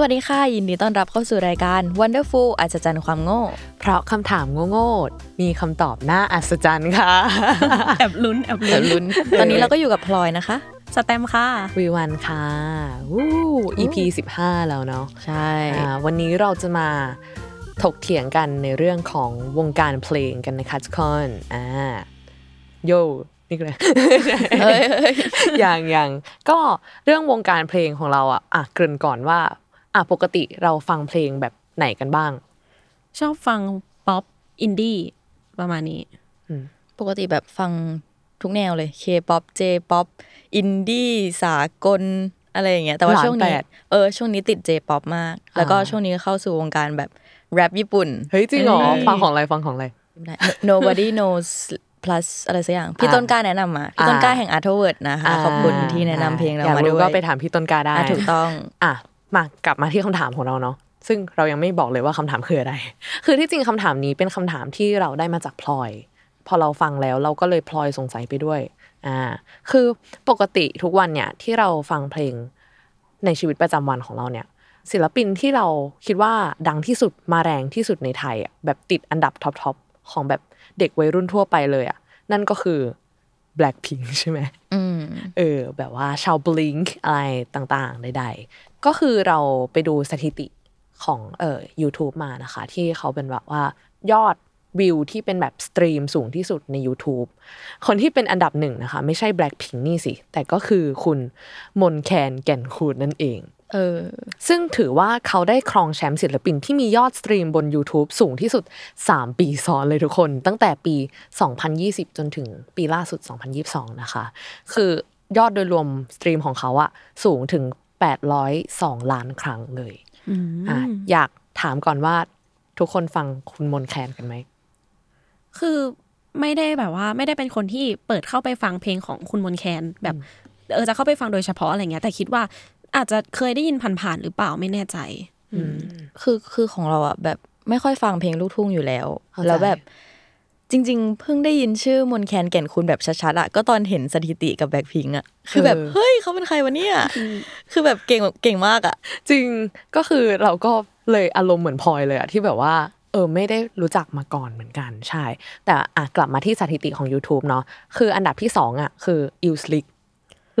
สวัสดีค่ะ ยินดีต้อนรับเข้าสู่รายการ Wonderful อัศจรรย์ความโง่ เพราะคำถามโง่ๆมีคำตอบน่าอัศจรรย์ค่ะ แอบลุ้นแอบแบลุ้บนลุ้น ตอนนี้เราก็อยู่กับพลอยนะคะ สแตมป์ค่ะ วีวันค่ะวู้ EP 15 แล้วเนาะใช่อ่าวันนี้เราจะมาถกเถียงกันในเรื่องของวงการเพลงกันนะคะทุกคนอ่าโย นี่ก็เลยเฮ้ยเฮ้ยอย่างอย่างก็เรื่องวงการเพลงของเราอะอะเกริ่นก่อนว่า อะปกติเราฟังเพลงแบบไหนกันบ้าง ชอบฟังป๊อปอินดี้ประมาณนี้ปกติแบบฟังทุกแนวเลย K-pop J-pop อินดี้สากลอะไรอย่างเงี้ยแต่ว่าล้านช่วงนี้แปดเออช่วงนี้ติด J-pop มาก แล้วก็อ่าช่วงนี้เข้าสู่วงการแบบแร็ปญี่ปุ่น เฮ้ย จริงเหรอเอ้ยฟังของอะไรฟังของอะไรได้ nobodyknows+ อะไรสักอย่าง พี่ต้นกล้าแนะนำมาพี่ต้นกล้าแห่ง Artword นะคะ ขอบคุณที่แนะนำเพลงเราอยากมารู้ด้วยก็ไปถามพี่ต้นกล้าได้อะถูกต้อง อะ มากลับมาที่คำถามของเราเนาะซึ่งเรายังไม่บอกเลยว่าคำถามคืออะไร คือที่จริงคำถามนี้เป็นคำถามที่เราได้มาจากพลอย พอเราฟังแล้วเราก็เลยพลอยสงสัยไปด้วยอ่าคือปกติทุกวันเนี่ยที่เราฟังเพลงในชีวิตประจำวันของเราเนี่ย ศิลปินที่เราคิดว่าดังที่สุดมาแรงที่สุดในไทยอะแบบติดอันดับท็อปทอปของแบบเด็กวัยรุ่นทั่วไปเลยอะนั่นก็คือ Blackpink ใช่ไหมอืมเออ แบบว่าชาว Blink อะไรต่างๆ ใดๆ ก็คือเราไปดูสถิติของเอ่อ YouTube มานะคะ ที่เขาเป็นแบบว่ายอดวิวที่เป็นแบบสตรีมสูงที่สุดใน YouTube คนที่เป็นอันดับหนึ่งนะคะ ไม่ใช่ Blackpink นี่สิ แต่ก็คือคุณมนต์แคนแก่นคูณนั่นเอง เออซึ่งถือว่าเขาได้ครองแชมป์ศิลปินที่มียอดสตรีมบน YouTube สูงที่สุด 3 ปีซ้อนเลยทุกคน ตั้งแต่ปี 2020 จนถึงปีล่าสุด 2022 นะคะ คือยอดโดยรวมสตรีมของเขาอะสูงถึง 802 ล้านครั้งเลยอะอยากถามก่อนว่าทุกคนฟังคุณมนแคนกันไหม คือไม่ได้แบบว่า ไม่ได้เป็นคนที่เปิดเข้าไปฟังเพลงของคุณมนแคนแบบเออจะเข้าไปฟังโดยเฉพาะอะไรเงี้ยแต่คิดว่า อาจจะเคยได้ยินผ่านๆหรือเปล่าไม่แน่ใจคือคือของเราอะแบบไม่ค่อยฟังเพลงลูกทุ่งอยู่แล้วเข้าใจแล้วแบบจริง ๆ เพิ่งได้ยินชื่อมนแคนแก่นคุณแบบชัดๆอะก็ตอนเห็นสถิติกับแบ็คพิงอะคือแบบเฮ้ยเขาเป็นใครวะเนี่ย คือแบบเก่งเก่งมากอะจริงก็คือเราก็เลยอารมณ์เหมือนพลอยเลยอะที่แบบว่า เออไม่ได้รู้จักมาก่อนเหมือนกันใช่ แต่อะกลับมาที่สถิติของ YouTube เนาะคืออันดับที่สองอะคืออิลสลิก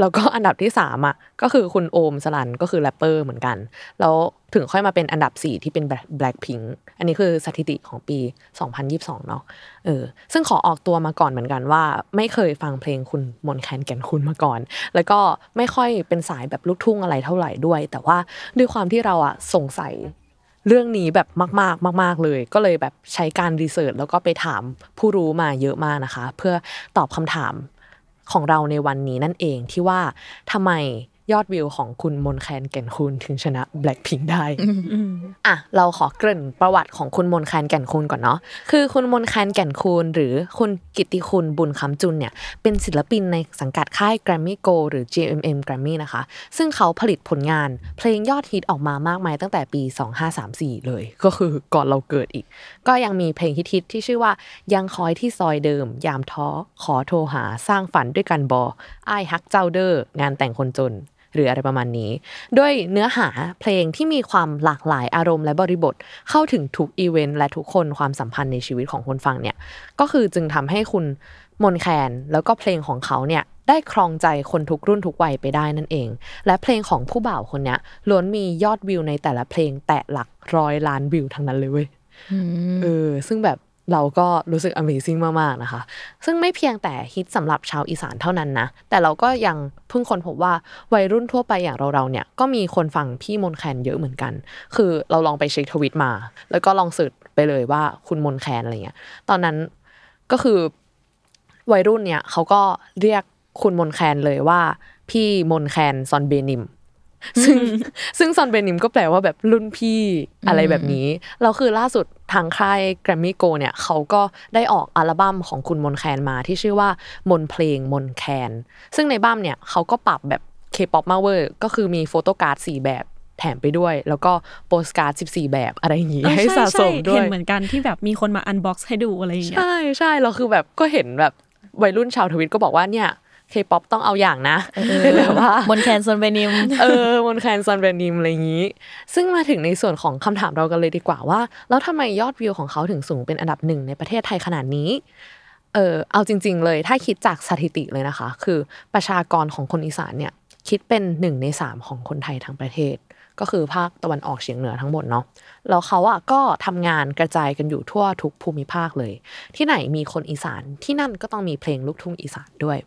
แล้วก็อันดับที่สามอะก็คือคุณโอมสลันก็คือแรปเปอร์เหมือนกัน แล้วถึงค่อยมาเป็นอันดับสี่ที่เป็น Blackpink อันนี้คือสถิติของปี 2022 เนาะเออซึ่งขอออกตัวมาก่อนเหมือนกันว่า ไม่เคยฟังเพลงคุณมนแคนแก่นคุณมาก่อน แล้วก็ไม่ค่อยเป็นสายแบบลูกทุ่งอะไรเท่าไหร่ด้วย แต่ว่าด้วยความที่เราอะสงสัยเรื่องนี้แบบมากๆมาก ๆเลย ก็เลยแบบใช้การรีเสิร์ชแล้วก็ไปถามผู้รู้มาเยอะมากนะคะ เพื่อตอบคำถาม ของเราในวันนี้นั่นเองที่ว่าทำไม ยอดวิวของคุณมนแคนแก่นคูณถึงชนะ Blackpink ได้อะเราขอเกริ่นประวัติของคุณมนแคนแก่นคูณก่อนเนาะคือคุณมนแคนแก่นคูณหรือคุณกิตติคุณบุญคำจุนเนี่ยเป็นศิลปินในสังกัดค่าย Grammy Go หรือ GMM Grammy นะคะ ซึ่งเขาผลิตผลงานเพลงยอดฮิตออกมามากมายตั้งแต่ปี 2534 เลย ก็คือก่อนเราเกิดอีก ก็ยังมีเพลงฮิตๆที่ชื่อว่ายังคอยที่ซอยเดิม ยามท้อขอโทรหาสร้างฝันด้วยกันบ่อ้ายฮักเจ้าเด้องานแต่งคนจน หรืออะไรประมาณนี้ ด้วยเนื้อหาเพลงที่มีความหลากหลายอารมณ์และบริบทเข้าถึงทุกอีเวนต์และทุกคนความสัมพันธ์ในชีวิตของคนฟังเนี่ยก็คือจึงทำให้คุณมนต์แคนแล้วก็เพลงของเขาเนี่ยได้ครองใจคนทุกรุ่นทุกวัยไปได้นั่นเอง และเพลงของผู้บ่าวคนเนี้ยล้วนมียอดวิวในแต่ละเพลงแตะหลักร้อยล้านวิวทั้งนั้นเลยเว้ยเออซึ่งแบบ เราก็รู้สึก Amazing มาก ๆ นะคะ ซึ่งไม่เพียงแต่ฮิตสำหรับชาวอีสานเท่านั้นนะ แต่เราก็ยังเพิ่งคนพบว่าวัยรุ่นทั่วไปอย่างเราๆเนี่ย ก็มีคนฟังพี่มนแคนเยอะเหมือนกัน คือเราลองไปเช็คทวิตมา แล้วก็ลองสิร์ชไปเลยว่าคุณมนแคนอะไรเงี้ย ตอนนั้นก็คือวัยรุ่นเนี่ยเขาก็เรียกคุณมนแคนเลยว่า พี่มนแคนซอนเบนิม ซึ่งซึ่ง선배님ก็แปลว่าแบบรุ่นพี่อะไรแบบนี้แล้วคือล่าสุดทางค่ายแกรมมี่โกลด์เนี่ยเขาก็ได้ออกอัลบั้มของคุณมนต์แคนมาที่ชื่อว่ามนต์เพลงมนต์แคน ซึ่งในอัลบั้มเนี่ยเขาก็ปรับแบบเคป๊อปมาเวอร์ก็คือมี photo card สี่แบบแถมไปด้วย แล้วก็โปสการ์ด14 แบบอะไรอย่างงี้เออให้สะสมด้วยใช่ๆ เห็นเหมือนกันที่แบบมีคนมา unbox ให้ดูอะไรอย่างเงี้ยใช่ใช่เราคือแบบก็เห็นแบบวัยรุ่นชาวทวิตก็บอกว่าเนี่ย เคป๊อปต้องเอาอย่างนะแบบว่ามนต์แคน 선배님 เออมนต์แคน 선배님 อะไรอย่างนี้ ซึ่งมาถึงในส่วนของคำถามเรากันเลยดีกว่าว่า แล้วทำไมยอดวิวของเขาถึงสูงเป็นอันดับหนึ่งในประเทศไทยขนาดนี้เออเอาจริง ๆ เลยถ้าคิดจากสถิติเลยนะคะ คือประชากรของคนอีสานเนี่ยคิดเป็นหนึ่งในสามของคนไทยทั้งประเทศ ก็คือภาคตะวันออกเฉียงเหนือทั้งหมดเนาะแล้วเขาอะก็ทำงานกระจายกันอยู่ทั่วทุกภูมิภาคเลย ที่ไหนมีคนอีสานที่นั่นก็ต้องมีเพลงลูกทุ่งอีสานด้วย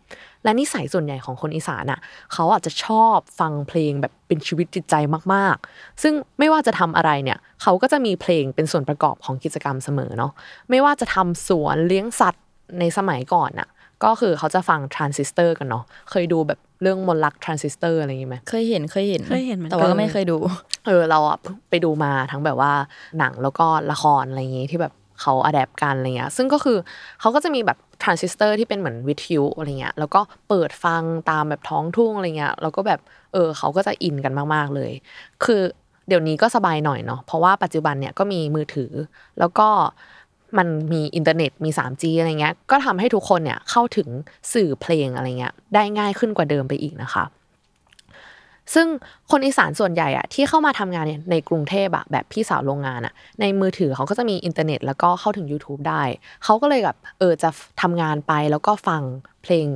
และนิสัยส่วนใหญ่ของคนอีสานอะเขาอาจจะชอบฟังเพลงแบบเป็นชีวิตจิตใจมากๆ ซึ่งไม่ว่าจะทำอะไรเนี่ยเขาก็จะมีเพลงเป็นส่วนประกอบของกิจกรรมเสมอเนาะไม่ว่าจะทำสวนเลี้ยงสัตว์ในสมัยก่อนอะ ก็คือเขาจะฟังทรานซิสเตอร์กันเนาะเคยดูแบบเรื่องมนต์รักทรานซิสเตอร์อะไรอย่างงี้ไหมเคยเห็นเคยเห็นเคยเห็นเหมือนกันแต่ว่าก็ไม่เคยดู เออเราอะไปดูมาทั้งแบบว่าหนังแล้วก็ละครอะไรอย่างงี้ที่แบบเขา adapt กันอะไรเงี้ยซึ่งก็คือเขาก็จะมีแบบทรานซิสเตอร์ที่เป็นเหมือนวิทยุอะไรเงี้ยแล้วก็เปิดฟังตามแบบท้องทุ่งอะไรเงี้ยแล้วก็แบบเออเขาก็จะอินกันมาก ๆ เลย คือเดี๋ยวนี้ก็สบายหน่อยเนาะเพราะว่าปัจจุบันเนี่ยก็มีมือถือแล้วก็ มันมีอินเทอร์เน็ตมี 3G อะไรเงี้ย ก็ทำให้ทุกคนเนี่ยเข้าถึงสื่อเพลงอะไรเงี้ยได้ง่ายขึ้นกว่าเดิมไปอีกนะคะ ซึ่งคนอีสานส่วนใหญ่อะที่เข้ามาทำงานเนี่ยในกรุงเทพอะแบบพี่สาวโรงงานอะในมือถือเขาก็จะมีอินเทอร์เน็ต แล้วก็เข้าถึง YouTube ได้ เขาก็เลยแบบเออจะทำงานไปแล้วก็ฟังเพลง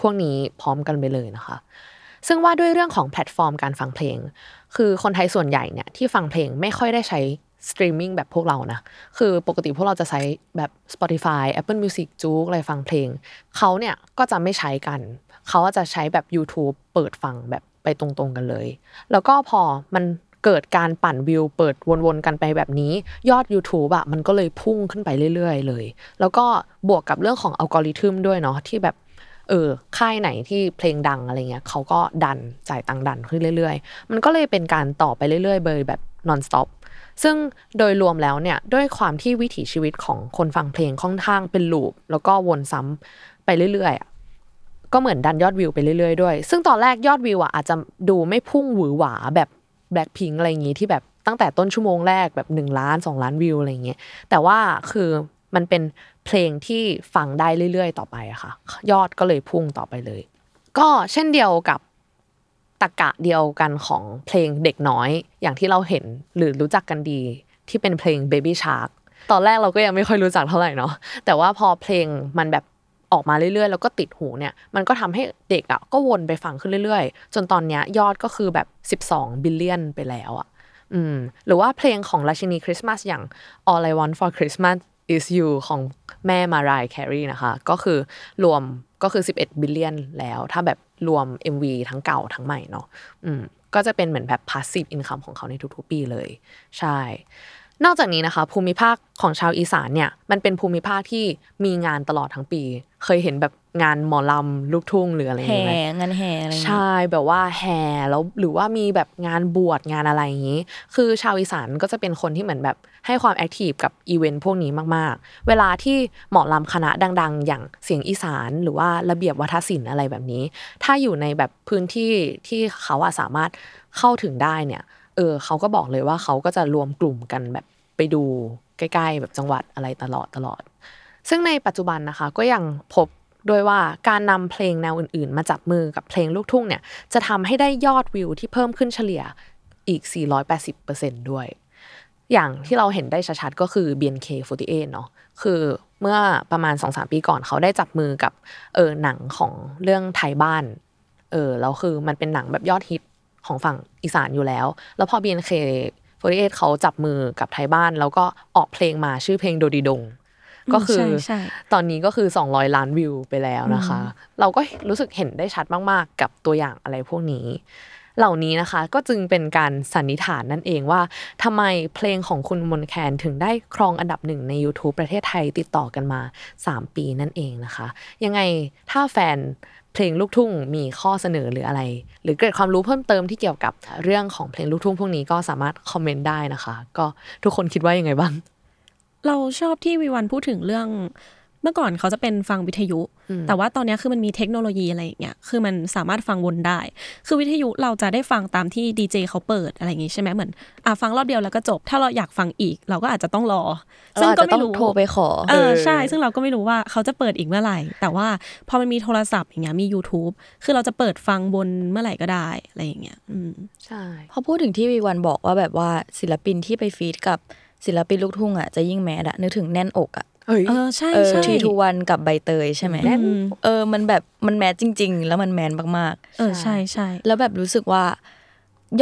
พวกนี้พร้อมกันไปเลยนะคะ ซึ่งว่าด้วยเรื่องของแพลตฟอร์มการฟังเพลง คือคนไทยส่วนใหญ่เนี่ยที่ฟังเพลงไม่ค่อยได้ใช้ สตรีมมิ่งแบบพวกเรานะ คือปกติพวกเราจะใช้แบบ Spotify Apple Music JOOX อะไรฟังเพลง เขาเนี่ยก็จะไม่ใช้กัน เขาจะใช้แบบ YouTube เปิดฟังแบบไปตรงๆกันเลย แล้วก็พอมันเกิดการปั่นวิวเปิดวนๆกันไปแบบนี้ ยอด YouTube อะมันก็เลยพุ่งขึ้นไปเรื่อยๆเลย แล้วก็บวกกับเรื่องของอัลกอริทึมด้วยเนาะที่แบบเออค่ายไหนที่เพลงดังอะไรเงี้ยเขาก็ดันจ่ายตังค์ดันขึ้นเรื่อย ๆ มันก็เลยเป็นการต่อไปเรื่อยๆเบยแบบ non stop ซึ่งโดยรวมแล้วเนี่ยด้วยความที่วิถีชีวิตของคนฟังเพลงค่อนข้างเป็นลูป แล้วก็วนซ้ำไปเรื่อยๆก็เหมือนดันยอดวิวไปเรื่อยๆด้วย ซึ่งตอนแรกยอดวิวอะอาจจะดูไม่พุ่งหวือหวาแบบ Blackpink อะไรอย่างงี้ที่แบบตั้งแต่ต้นชั่วโมงแรกแบบ 1 ล้าน 2 ล้านวิวอะไรอย่างเงี้ยแต่ว่าคือมันเป็นเพลงที่ฟังได้เรื่อยๆ ต่อไปอะค่ะ ยอดก็เลยพุ่งต่อไปเลย ก็เช่นเดียวกับ ตะกะเดียวกันของเพลงเด็กน้อย อย่างที่เราเห็นหรือรู้จักกันดี ที่เป็นเพลง Baby Shark ตอนแรกเราก็ยังไม่ค่อยรู้จักเท่าไหร่เนาะแต่ว่าพอเพลงมันแบบออกมาเรื่อยๆ แล้วก็ติดหูเนี่ย มันก็ทำให้เด็กอะก็วนไปฟังขึ้นเรื่อยๆ จนตอนเนี้ยยอดก็คือแบบ 12 billion ไปแล้วอะอืมหรือว่าเพลงของราชินีคริสต์มาสอย่าง All I Want for Christmas is You ของแม่ Mariah Carey นะคะ ก็คือรวมก็คือ 11 billion แล้ว ถ้าแบบรวม MV ทั้งเก่าทั้งใหม่เนาะอืมก็จะเป็นเหมือนแบบ passive income ของเขาในทุกๆปีเลย ใช่ นอกจากนี้นะคะ ภูมิภาคของชาวอีสานเนี่ย มันเป็นภูมิภาคที่มีงานตลอดทั้งปี เคยเห็นแบบ งานหมอลำลูกทุ่งหรืออะไรอย่างแห่เงี้ยไหมงานแห่อะไรอย่างเงี้ยใช่แบบว่าแห่แล้วหรือว่ามีแบบงานบวชงานอะไรอย่างนี้ คือชาวอีสานก็จะเป็นคนที่เหมือนแบบให้ความ active กับอีเวนต์พวกนี้มากๆ เวลาที่หมอลำคณะดัง ๆ อย่างเสียงอีสาน หรือว่าระเบียบวัฒนศิลป์อะไรแบบนี้ ถ้าอยู่ในแบบพื้นที่ที่เขาอะสามารถเข้าถึงได้เนี่ย เออเขาก็บอกเลยว่าเขาก็จะรวมกลุ่มกันแบบไปดูใกล้ ๆ แบบจังหวัดอะไรตลอดตลอด ซึ่งในปัจจุบันนะคะก็ยังพบ ด้วยว่าการนำเพลงแนวอื่นๆ มาจับมือกับเพลงลูกทุ่งเนี่ยจะทำให้ได้ยอดวิวที่เพิ่มขึ้นเฉลี่ยอีก 480%ด้วย อย่างที่เราเห็นได้ชัดๆก็คือ BNK48 เนาะคือเมื่อประมาณ 2-3 ปีก่อนเขาได้จับมือกับเออหนังของเรื่องไทยบ้านเออแล้วคือมันเป็นหนังแบบยอดฮิตของฝั่งอีสานอยู่แล้ว แล้วพอ BNK48 เขาจับมือกับไทยบ้าน แล้วก็ออกเพลงมาชื่อเพลงโดดีดง ก็คือใช่ใช่ตอนนี้ก็คือ 200 ล้านวิวไปแล้วนะคะ เราก็รู้สึกเห็นได้ชัดมากๆ กับตัวอย่างอะไรพวกนี้ เหล่านี้นะคะก็จึงเป็นการสันนิษฐานนั่นเองว่าทำไมเพลงของคุณมนแคนถึงได้ครองอันดับหนึ่งใน YouTube ประเทศไทยติดต่อกันมา 3 ปีนั่นเองนะคะ ยังไงถ้าแฟนเพลงลูกทุ่งมีข้อเสนอหรืออะไร หรือเกิดความรู้เพิ่มเติมที่เกี่ยวกับเรื่องของเพลงลูกทุ่งพวกนี้ก็สามารถคอมเมนต์ได้นะคะ ก็ทุกคนคิดว่ายังไงบ้าง เราชอบที่วีวันพูดถึงเรื่องเมื่อก่อนเขาจะเป็นฟังวิทยุ แต่ว่าตอนเนี้ยคือมันมีเทคโนโลยีอะไรอย่างเงี้ย คือมันสามารถฟังวนได้ คือวิทยุเราจะได้ฟังตามที่ดีเจเขาเปิดอะไรอย่างงี้ใช่ไหมเหมือนอะฟังรอบเดียวแล้วก็จบ ถ้าเราอยากฟังอีก เราก็อาจจะต้องรอ ซึ่งก็ไม่รู้เราอาจจะต้องโทรไปขอ เออใช่ ซึ่งเราก็ไม่รู้ว่าเขาจะเปิดอีกเมื่อไหร่ แต่ว่าพอมันมีโทรศัพท์อย่างเงี้ยมี YouTube คือเราจะเปิดฟังบนเมื่อไหร่ก็ได้อะไรอย่างเงี้ย อืม ใช่ พอพูดถึงที่วีวันบอกว่าแบบว่าศิลปินที่ไปฟีดกับ ศิลปินลูกทุ่งอะจะยิ่งแมสอะนึกถึงแน่นอกอะเฮ้ยเออใช่เออใช่ทีทูวันกับใบเตยใช่ไหมแน่นอืมเออมันแบบมันแมสจริง ๆ แล้วมันแมนมากเออใช่ใช่ๆแล้วแบบรู้สึกว่า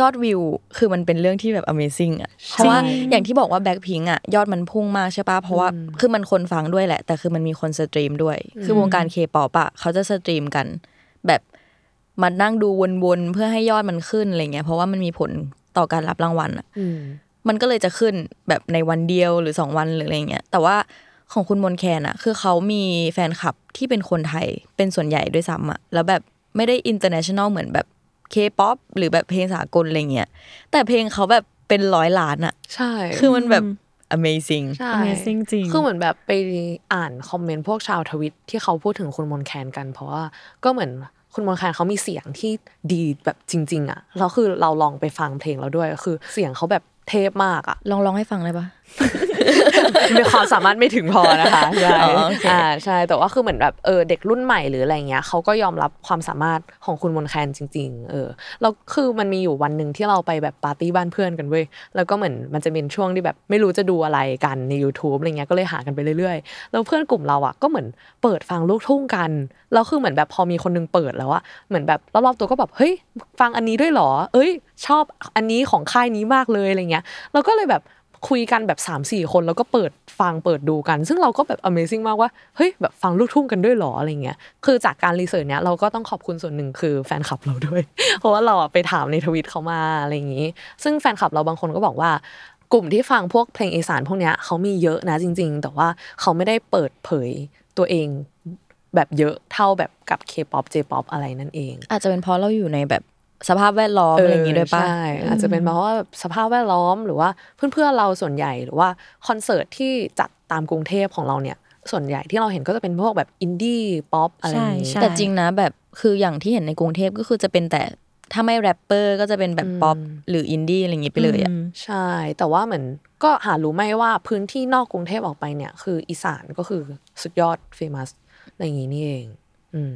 ยอดวิวคือมันเป็นเรื่องที่แบบ Amazing อะเพราะว่าอย่างที่บอกว่าแบ็คพิงอะยอดมันพุ่งมากใช่ปะเพราะว่าคือมันคนฟังด้วยแหละ แต่คือมันมีคน stream ด้วย คือวงการเคป๊อปอะเขาจะ stream กัน แบบมานั่งดูวนๆเพื่อให้ยอดมันขึ้นอะไรเงี้ยเพราะว่ามันมีผลต่อการรับรางวัลอะอื มมันก็เลยจะขึ้นแบบในวันเดียวหรือสองวันหรืออะไรเงี้ยแต่ว่าของคุณมนต์แคนอะคือเขามีแฟนคลับที่เป็นคนไทยเป็นส่วนใหญ่ด้วยซ้ำอะแล้วแบบไม่ได้ international เหมือนแบบเคป๊อปหรือแบบเพลงสากลอะไรเงี้ยแต่เพลงเขาแบบเป็นร้อยล้านอะใช่ คือมันแแบบ amazing ใช่ Amazing จริง คือเหมือนแบบไปอ่านคอมเมนต์พวกชาวทวิตที่เขาพูดถึงคุณมนต์แคนกัน เพราะว่าก็เหมือน คุณมนต์แคนเขามีเสียงที่ดีแบบจริง ๆ อะแล้วคือเราลองไปฟังเพลงแล้วด้วยคือเสียงเขาแบบเทพมากอะลองร้องให้ฟังเลยปะ มีความสามารถไม่ถึงพอนะคะใช่อ๋อโอเคอ่าใช่แต่ว่าคือเหมือนแบบเออเด็กรุ่นใหม่หรืออะไรเงี้ยเขาก็ยอมรับความสามารถของคุณมนต์แคนจริง ๆ เออแล้วคือมันมีอยู่วันหนึ่งที่เราไปแบบปาร์ตี้บ้านเพื่อนกันเว้ยแล้วก็เหมือนมันจะเป็นช่วงที่แบบไม่รู้จะดูอะไรกันใน YouTube อะไรเงี้ยก็เลยหากันไปเรื่อยๆ แล้วเพื่อนกลุ่มเราอะก็เหมือนเปิดฟังลูกทุ่งกันแล้วคือเหมือนแบบพอมีคนนึงเปิดแล้วอะเหมือนแบบรอบๆตัวก็แบบเฮ้ยฟังอันนี้ด้วยเหรอ เอ้ย ชอบอันนี้ของค่ายนี้มากเลยอะไรเงี้ยเราก็เลยแบบ คุยกันแบบ3ามสี่คนแล้วก็เปิดฟังเปิดดูกัน ซึ่งเราก็แบบ Amazing มากว่าเฮ้ยแบบฟังลูกทุ่งกันด้วยหรออะไรเงี้ยคือจากการ research เนี้ยเราก็ต้องขอบคุณส่วนหนึ่งคือแฟนคลับเราด้วย เพราะว่าเราไปถามในทวิตเขามาอะไรอย่างนี้ ซึ่งแฟนคลับเราบางคนก็บอกว่ากลุ่มที่ฟังพวกเพลงอีสานพวกเนี้ยเขามีเยอะนะจริง ๆ แต่ว่าเขาไม่ได้เปิดเผยตัวเองแบบเยอะเท่าแบบกับ K-pop J-pop อะไรนั่นเอง อาจจะเป็นเพราะเราอยู่ในแบบ สภาพแวดล้อมอะไรอย่างงี้ด้วยปะใช่อาจจะเป็นเพราะว่าแบบสภาพแวดล้อมหรือว่าเพื่อนๆเราส่วนใหญ่หรือว่าคอนเสิร์ตที่จัดตามกรุงเทพของเราเนี่ย ส่วนใหญ่ที่เราเห็นก็จะเป็นพวกแบบ indie pop อะไรอย่างนี้ใช่แต่จริงนะแบบคืออย่างที่เห็นในกรุงเทพก็คือจะเป็นแต่ถ้าไม่แรปเปอร์ก็จะเป็นแบบป๊อปหรืออินดี้อะไรอย่างงี้ไปเลยอะอืมใช่ แต่ว่าเหมือนก็หารู้ไหมว่าพื้นที่นอกกรุงเทพออกไปเนี่ย คืออีสานก็คือสุดยอด famous อะไรอย่างนี้นี่เอง อืม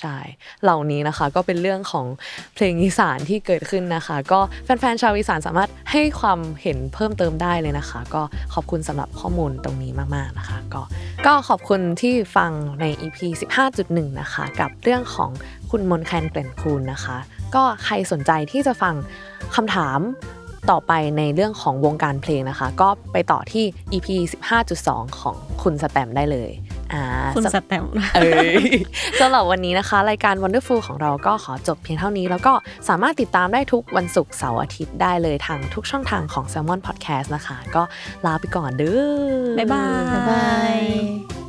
ใช่ เหล่านี้นะคะก็เป็นเรื่องของเพลงอีสานที่เกิดขึ้นนะคะ ก็แฟนๆชาวอีสานสามารถให้ความเห็นเพิ่มเติมได้เลยนะคะ ก็ขอบคุณสำหรับข้อมูลตรงนี้มากๆนะคะ ก็ก็ขอบคุณที่ฟังใน EP 15.1 นะคะ กับเรื่องของคุณมนแคนเกล่นคูณนะคะ ก็ใครสนใจที่จะฟังคำถามต่อไปในเรื่องของวงการเพลงนะคะ ก็ไปต่อที่ EP 15.2 ของคุณสแตมได้เลย คุณสำสแตมป์เอ้ยสำหรับวันนี้นะคะ รายการ Wonderful ของเราก็ขอจบเพียงเท่านี้ แล้วก็สามารถติดตามได้ทุกวันศุกร์เสาร์อาทิตย์ได้เลยทางทุกช่องทางของ Salmon Podcast นะคะ ก็ลาไปก่อนเด้อบ๊ายบายบ๊ายบาย